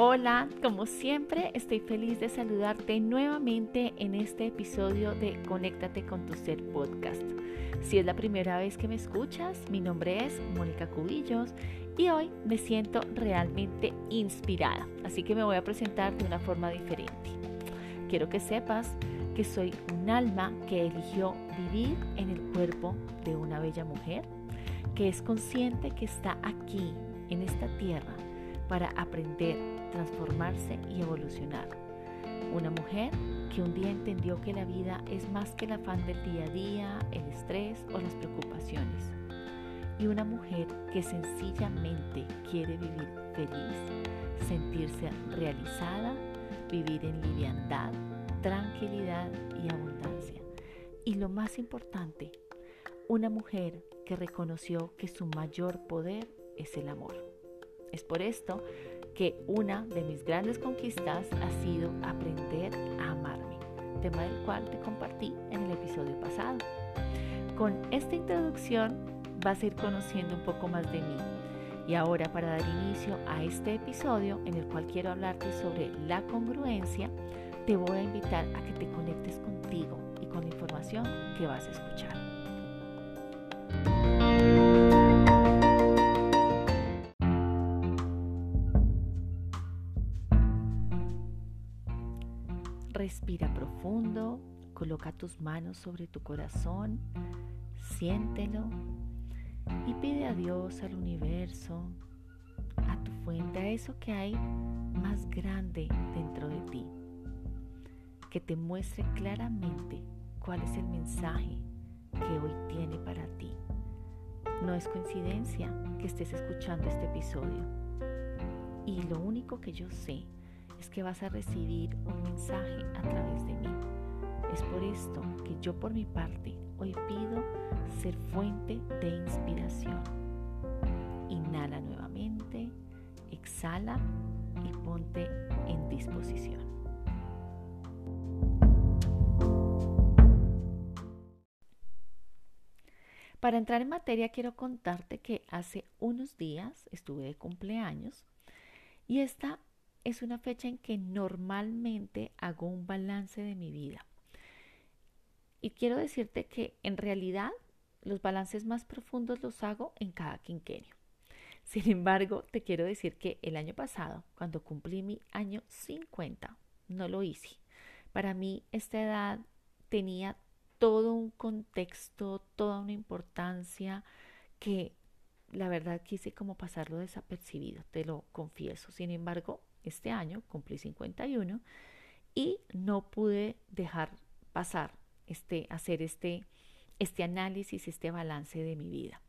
Hola, como siempre estoy feliz de saludarte nuevamente en este episodio de Conéctate con tu Ser podcast. Si es la primera vez que me escuchas, mi nombre es Mónica Cubillos y hoy me siento realmente inspirada, así que me voy a presentar de una forma diferente. Quiero que sepas que soy un alma que eligió vivir en el cuerpo de una bella mujer, que es consciente que está aquí, en esta tierra, para aprender, transformarse y evolucionar. Una mujer que un día entendió que la vida es más que el afán del día a día, el estrés o las preocupaciones. Y una mujer que sencillamente quiere vivir feliz, sentirse realizada, vivir en liviandad, tranquilidad y abundancia. Y lo más importante, una mujer que reconoció que su mayor poder es el amor. Es por esto que una de mis grandes conquistas ha sido aprender a amarme, tema del cual te compartí en el episodio pasado. Con esta introducción vas a ir conociendo un poco más de mí. Y ahora para dar inicio a este episodio en el cual quiero hablarte sobre la congruencia, te voy a invitar a que te conectes contigo y con la información que vas a escuchar. Respira profundo, coloca tus manos sobre tu corazón, siéntelo y pide a Dios, al universo, a tu fuente, a eso que hay más grande dentro de ti, que te muestre claramente cuál es el mensaje que hoy tiene para ti. No es coincidencia que estés escuchando este episodio. Y lo único que yo sé es que vas a recibir un mensaje a través de mí. Es por esto que yo por mi parte hoy pido ser fuente de inspiración. Inhala nuevamente, exhala y ponte en disposición. Para entrar en materia quiero contarte que hace unos días estuve de cumpleaños y esta es una fecha en que normalmente hago un balance de mi vida. Y quiero decirte que en realidad los balances más profundos los hago en cada quinquenio. Sin embargo, te quiero decir que el año pasado, cuando cumplí mi año 50, no lo hice. Para mí esta edad tenía todo un contexto, toda una importancia que la verdad quise como pasarlo desapercibido, te lo confieso. Sin embargo, este año, cumplí 51 y no pude dejar pasar este, hacer este, este análisis, este balance de mi vida.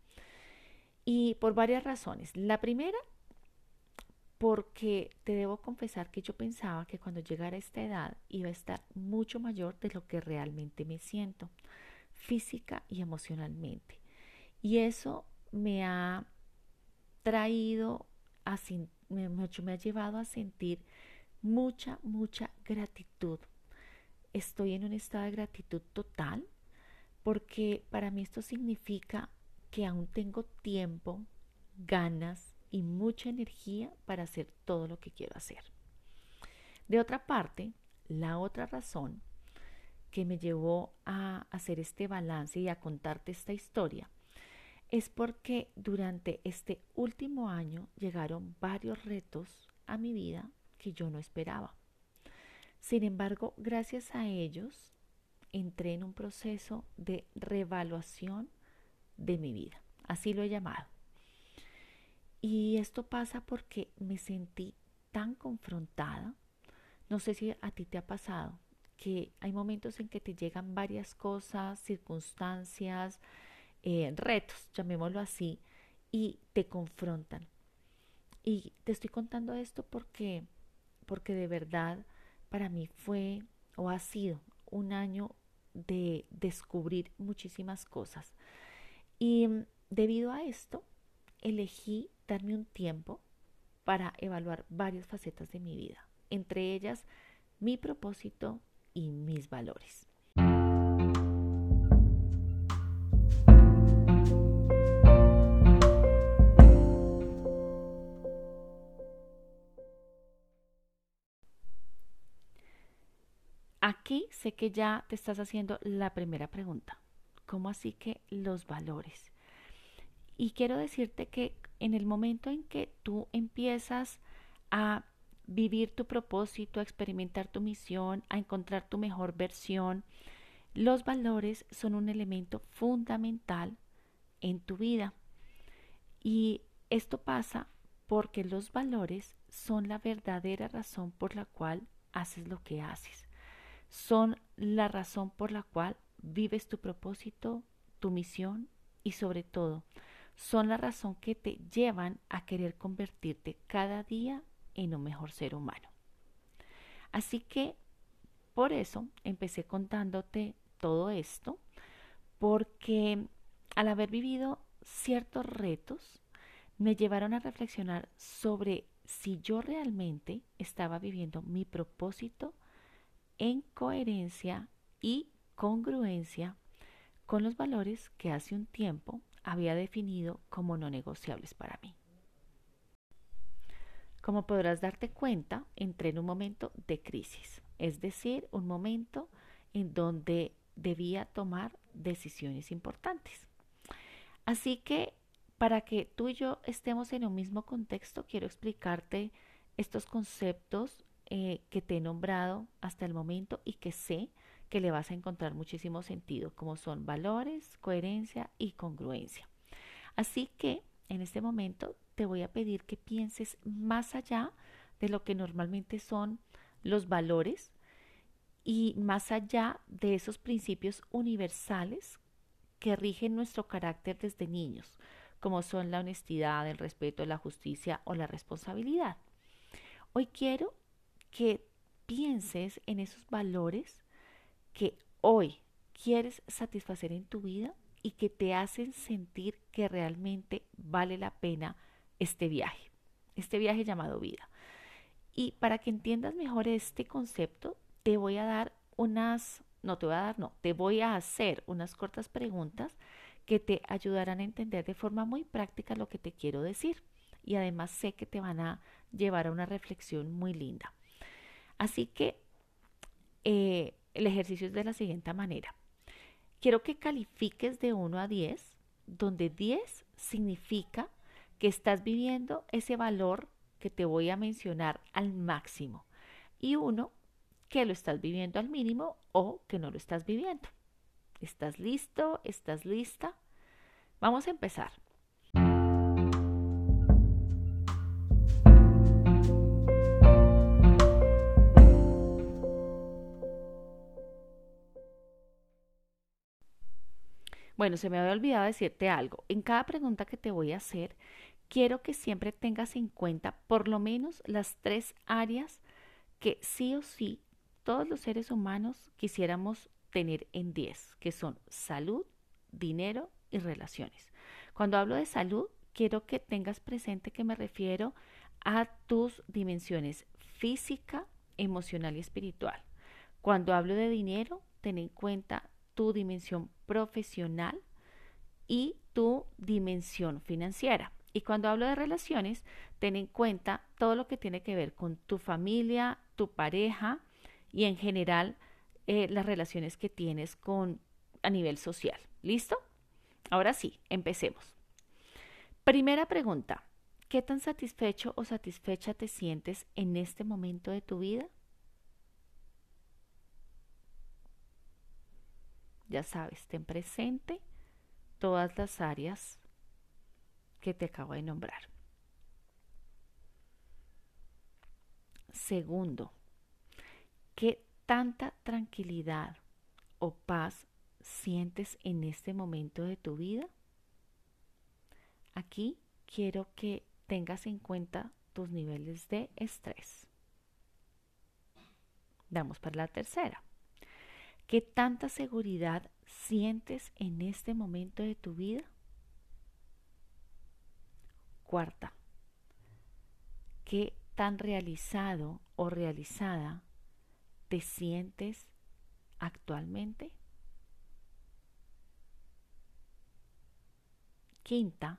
Y por varias razones. La primera, porque te debo confesar que yo pensaba que cuando llegara a esta edad iba a estar mucho mayor de lo que realmente me siento, física y emocionalmente. Y eso me ha traído a, me, me ha llevado a sentir mucha, mucha gratitud. Estoy en un estado de gratitud total porque para mí esto significa que aún tengo tiempo, ganas y mucha energía para hacer todo lo que quiero hacer. De otra parte, la otra razón que me llevó a hacer este balance y a contarte esta historia es porque durante este último año llegaron varios retos a mi vida que yo no esperaba. Sin embargo, gracias a ellos, entré en un proceso de revaluación de mi vida. Así lo he llamado. Y esto pasa porque me sentí tan confrontada. No sé si a ti te ha pasado que hay momentos en que te llegan varias cosas, circunstancias, eh, retos, llamémoslo así, y te confrontan. Y te estoy contando esto porque, porque de verdad para mí fue o ha sido un año de descubrir muchísimas cosas. Y mm, debido a esto, elegí darme un tiempo para evaluar varias facetas de mi vida, entre ellas mi propósito y mis valores. Aquí sé que ya te estás haciendo la primera pregunta. ¿Cómo así que los valores? Y quiero decirte que en el momento en que tú empiezas a vivir tu propósito, a experimentar tu misión, a encontrar tu mejor versión, los valores son un elemento fundamental en tu vida. Y esto pasa porque los valores son la verdadera razón por la cual haces lo que haces. Son la razón por la cual vives tu propósito, tu misión y sobre todo son la razón que te llevan a querer convertirte cada día en un mejor ser humano. Así que por eso empecé contándote todo esto, porque al haber vivido ciertos retos, me llevaron a reflexionar sobre si yo realmente estaba viviendo mi propósito en coherencia y congruencia con los valores que hace un tiempo había definido como no negociables para mí. Como podrás darte cuenta, entré en un momento de crisis, es decir, un momento en donde debía tomar decisiones importantes. Así que para que tú y yo estemos en un mismo contexto, quiero explicarte estos conceptos eh, que te he nombrado hasta el momento y que sé que le vas a encontrar muchísimo sentido, como son valores, coherencia y congruencia. Así que en este momento te voy a pedir que pienses más allá de lo que normalmente son los valores y más allá de esos principios universales que rigen nuestro carácter desde niños, como son la honestidad, el respeto, la justicia o la responsabilidad. Hoy quiero que pienses en esos valores que hoy quieres satisfacer en tu vida y que te hacen sentir que realmente vale la pena este viaje, este viaje llamado vida. Y para que entiendas mejor este concepto, te voy a dar unas, no te voy a dar, no, te voy a hacer unas cortas preguntas que te ayudarán a entender de forma muy práctica lo que te quiero decir. Y además sé que te van a llevar a una reflexión muy linda. Así que eh, el ejercicio es de la siguiente manera. Quiero que califiques de 1 a 10, donde 10 significa que estás viviendo ese valor que te voy a mencionar al máximo y 1 que lo estás viviendo al mínimo o que no lo estás viviendo. ¿Estás listo? ¿Estás lista? Vamos a empezar. Bueno, se me había olvidado decirte algo. En cada pregunta que te voy a hacer, quiero que siempre tengas en cuenta por lo menos las tres áreas que sí o sí todos los seres humanos quisiéramos tener en 10, que son salud, dinero y relaciones. Cuando hablo de salud, quiero que tengas presente que me refiero a tus dimensiones física, emocional y espiritual. Cuando hablo de dinero, ten en cuenta tu dimensión profesional y tu dimensión financiera. Y cuando hablo de relaciones, ten en cuenta todo lo que tiene que ver con tu familia, tu pareja y en general eh, las relaciones que tienes con a nivel social. ¿Listo? Ahora sí, empecemos. Primera pregunta. ¿Qué tan satisfecho o satisfecha te sientes en este momento de tu vida? Ya sabes, ten presente todas las áreas que te acabo de nombrar. Segundo, ¿qué tanta tranquilidad o paz sientes en este momento de tu vida? Aquí quiero que tengas en cuenta tus niveles de estrés. Damos para la tercera. ¿Qué tanta seguridad sientes en este momento de tu vida? Cuarta, ¿qué tan realizado o realizada te sientes actualmente? Quinta,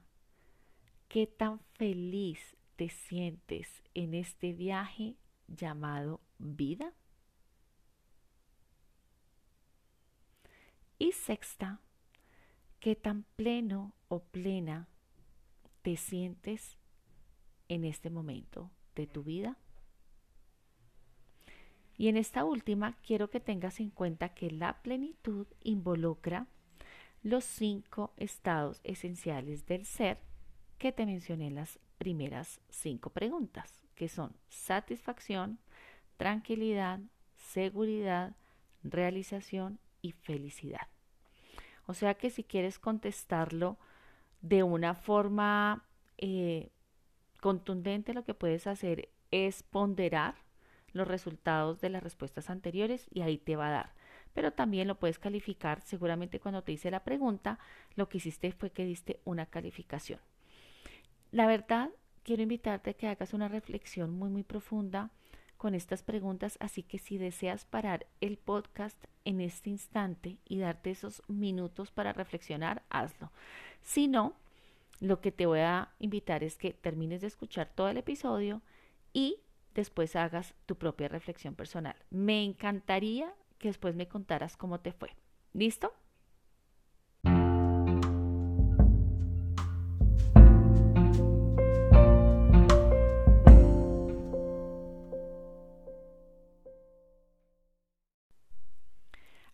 ¿qué tan feliz te sientes en este viaje llamado vida? Y sexta, qué tan pleno o plena te sientes en este momento de tu vida. Y en esta última quiero que tengas en cuenta que la plenitud involucra los cinco estados esenciales del ser que te mencioné en las primeras cinco preguntas, que son satisfacción, tranquilidad, seguridad, realización y felicidad. O sea que si quieres contestarlo de una forma eh, contundente, lo que puedes hacer es ponderar los resultados de las respuestas anteriores y ahí te va a dar. Pero también lo puedes calificar, seguramente cuando te hice la pregunta, lo que hiciste fue que diste una calificación. La verdad, quiero invitarte a que hagas una reflexión muy, muy profunda con estas preguntas, así que si deseas parar el podcast en este instante y darte esos minutos para reflexionar, hazlo. Si no, lo que te voy a invitar es que termines de escuchar todo el episodio y después hagas tu propia reflexión personal. Me encantaría que después me contaras cómo te fue. ¿Listo?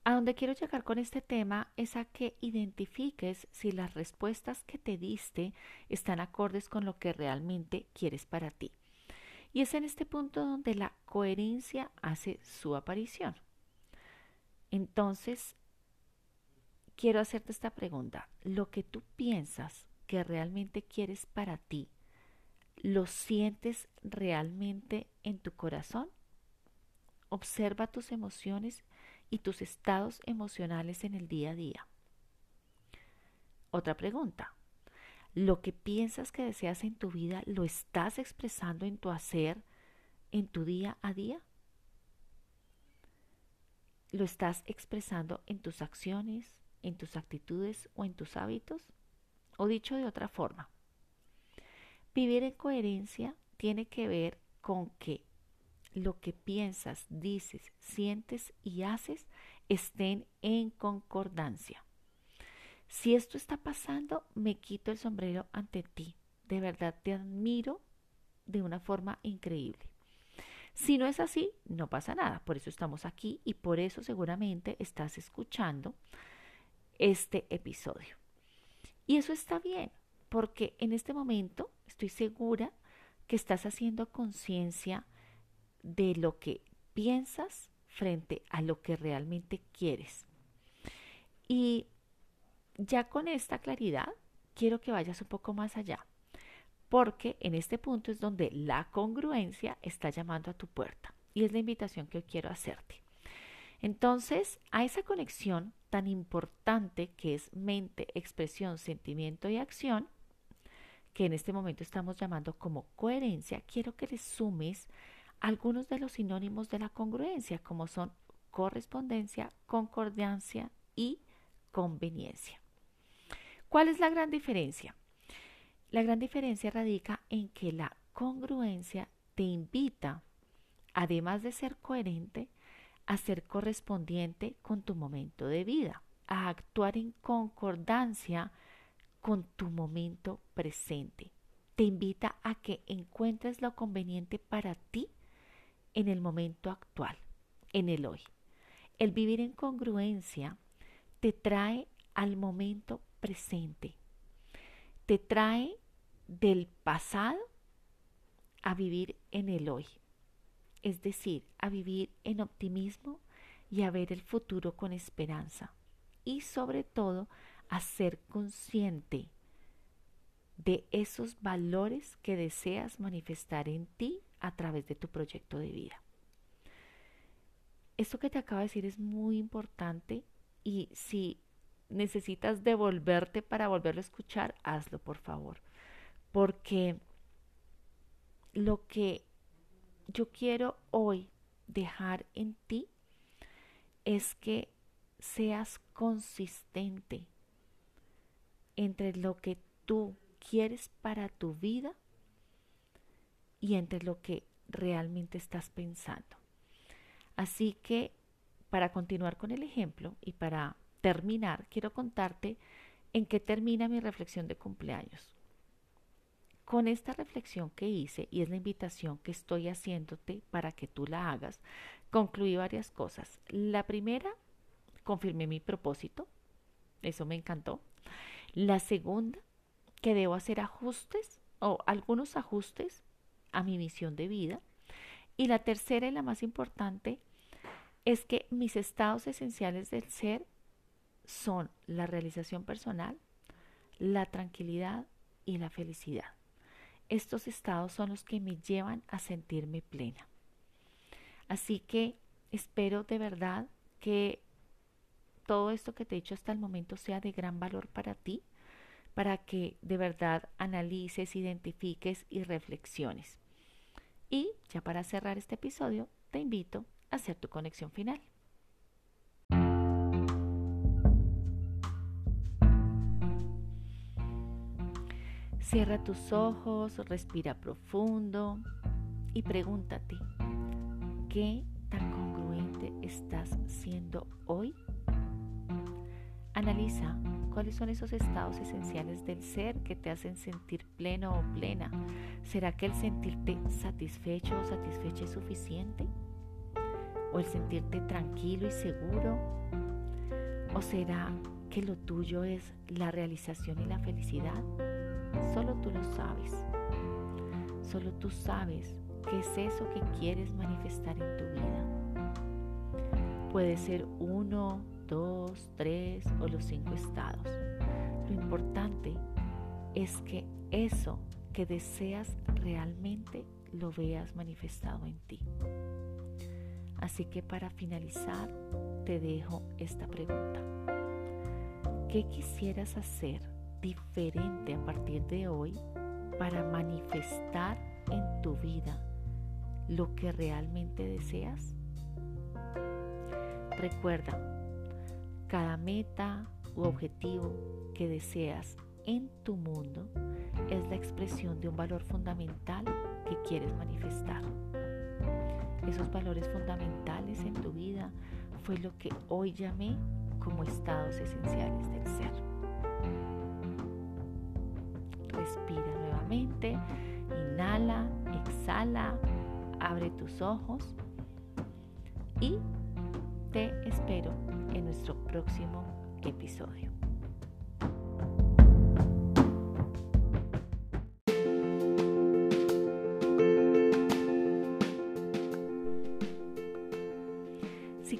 A donde quiero llegar con este tema es a que identifiques si las respuestas que te diste están acordes con lo que realmente quieres para ti. Y es en este punto donde la coherencia hace su aparición. Entonces, quiero hacerte esta pregunta. ¿Lo que tú piensas que realmente quieres para ti, lo sientes realmente en tu corazón? Observa tus emociones y tus estados emocionales en el día a día. Otra pregunta lo que piensas que deseas en tu vida, ¿lo estás expresando en tu hacer, en tu día a día? ¿Lo estás expresando en tus acciones, en tus actitudes o en tus hábitos? O dicho de otra forma, vivir en coherencia tiene que ver con que lo que piensas, dices, sientes y haces estén en concordancia. Si esto está pasando, me quito el sombrero ante ti. De verdad te admiro de una forma increíble. Si no es así, no pasa nada. Por eso estamos aquí y por eso seguramente estás escuchando este episodio. Y eso está bien, porque en este momento estoy segura que estás haciendo conciencia de lo que piensas frente a lo que realmente quieres. Y ya con esta claridad, quiero que vayas un poco más allá, porque en este punto es donde la congruencia está llamando a tu puerta y es la invitación que quiero hacerte. Entonces, a esa conexión tan importante que es mente, expresión, sentimiento y acción, que en este momento estamos llamando como coherencia, quiero que le sumes algunos de los sinónimos de la congruencia, como son correspondencia, concordancia y conveniencia. ¿Cuál es la gran diferencia? La gran diferencia radica en que la congruencia te invita, además de ser coherente, a ser correspondiente con tu momento de vida, a actuar en concordancia con tu momento presente. Te invita a que encuentres lo conveniente para ti en el momento actual, en el hoy. El vivir en congruencia te trae al momento presente. Te trae del pasado a vivir en el hoy. Es decir, a vivir en optimismo y a ver el futuro con esperanza. Y sobre todo, a ser consciente de esos valores que deseas manifestar en ti a través de tu proyecto de vida. Esto que te acabo de decir es muy importante y si necesitas devolverte para volverlo a escuchar, hazlo por favor. Porque lo que yo quiero hoy dejar en ti es que seas consistente entre lo que tú quieres para tu vida y entre lo que realmente estás pensando. Así que, para continuar con el ejemplo y para terminar, quiero contarte en qué termina mi reflexión de cumpleaños. Con esta reflexión que hice, y es la invitación que estoy haciéndote para que tú la hagas, concluí varias cosas. La primera, confirmé mi propósito, eso me encantó. La segunda, que debo hacer ajustes o algunos ajustes a mi misión de vida. Y la tercera y la más importante es que mis estados esenciales del ser son la realización personal, la tranquilidad y la felicidad. Estos estados son los que me llevan a sentirme plena. Así que espero de verdad que todo esto que te he dicho hasta el momento sea de gran valor para ti, para que de verdad analices, identifiques y reflexiones. Y ya para cerrar este episodio, te invito a hacer tu conexión final. Cierra tus ojos, respira profundo y pregúntate, ¿qué tan congruente estás siendo hoy? Analiza cuáles son esos estados esenciales del ser que te hacen sentir pleno o plena. ¿Será que el sentirte satisfecho o satisfecha es suficiente? ¿O el sentirte tranquilo y seguro? ¿O será que lo tuyo es la realización y la felicidad? Solo tú lo sabes. Solo tú sabes qué es eso que quieres manifestar en tu vida. Puede ser uno, dos, tres o los cinco estados. Lo importante es que eso que deseas realmente lo veas manifestado en ti. Así que para finalizar te dejo esta pregunta. ¿Qué quisieras hacer diferente a partir de hoy para manifestar en tu vida lo que realmente deseas? Recuerda, cada meta u objetivo que deseas en tu mundo es la expresión de un valor fundamental que quieres manifestar. Esos valores fundamentales en tu vida fue lo que hoy llamé como estados esenciales del ser. Respira nuevamente. Inhala, exhala, abre tus ojos y te espero en nuestro próximo episodio.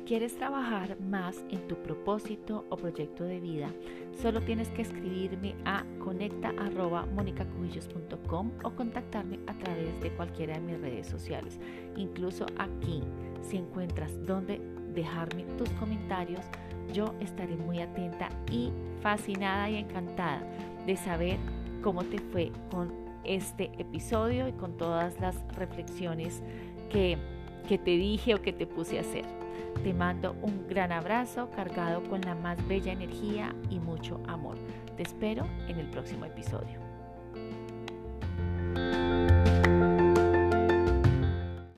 quieres trabajar más en tu propósito o proyecto de vida, solo tienes que escribirme a conecta.monicacubillos.com o contactarme a través de cualquiera de mis redes sociales. Incluso aquí, si encuentras donde dejarme tus comentarios, yo estaré muy atenta y fascinada y encantada de saber cómo te fue con este episodio y con todas las reflexiones que, que te dije o que te puse a hacer. Te mando un gran abrazo cargado con la más bella energía y mucho amor. Te espero en el próximo episodio.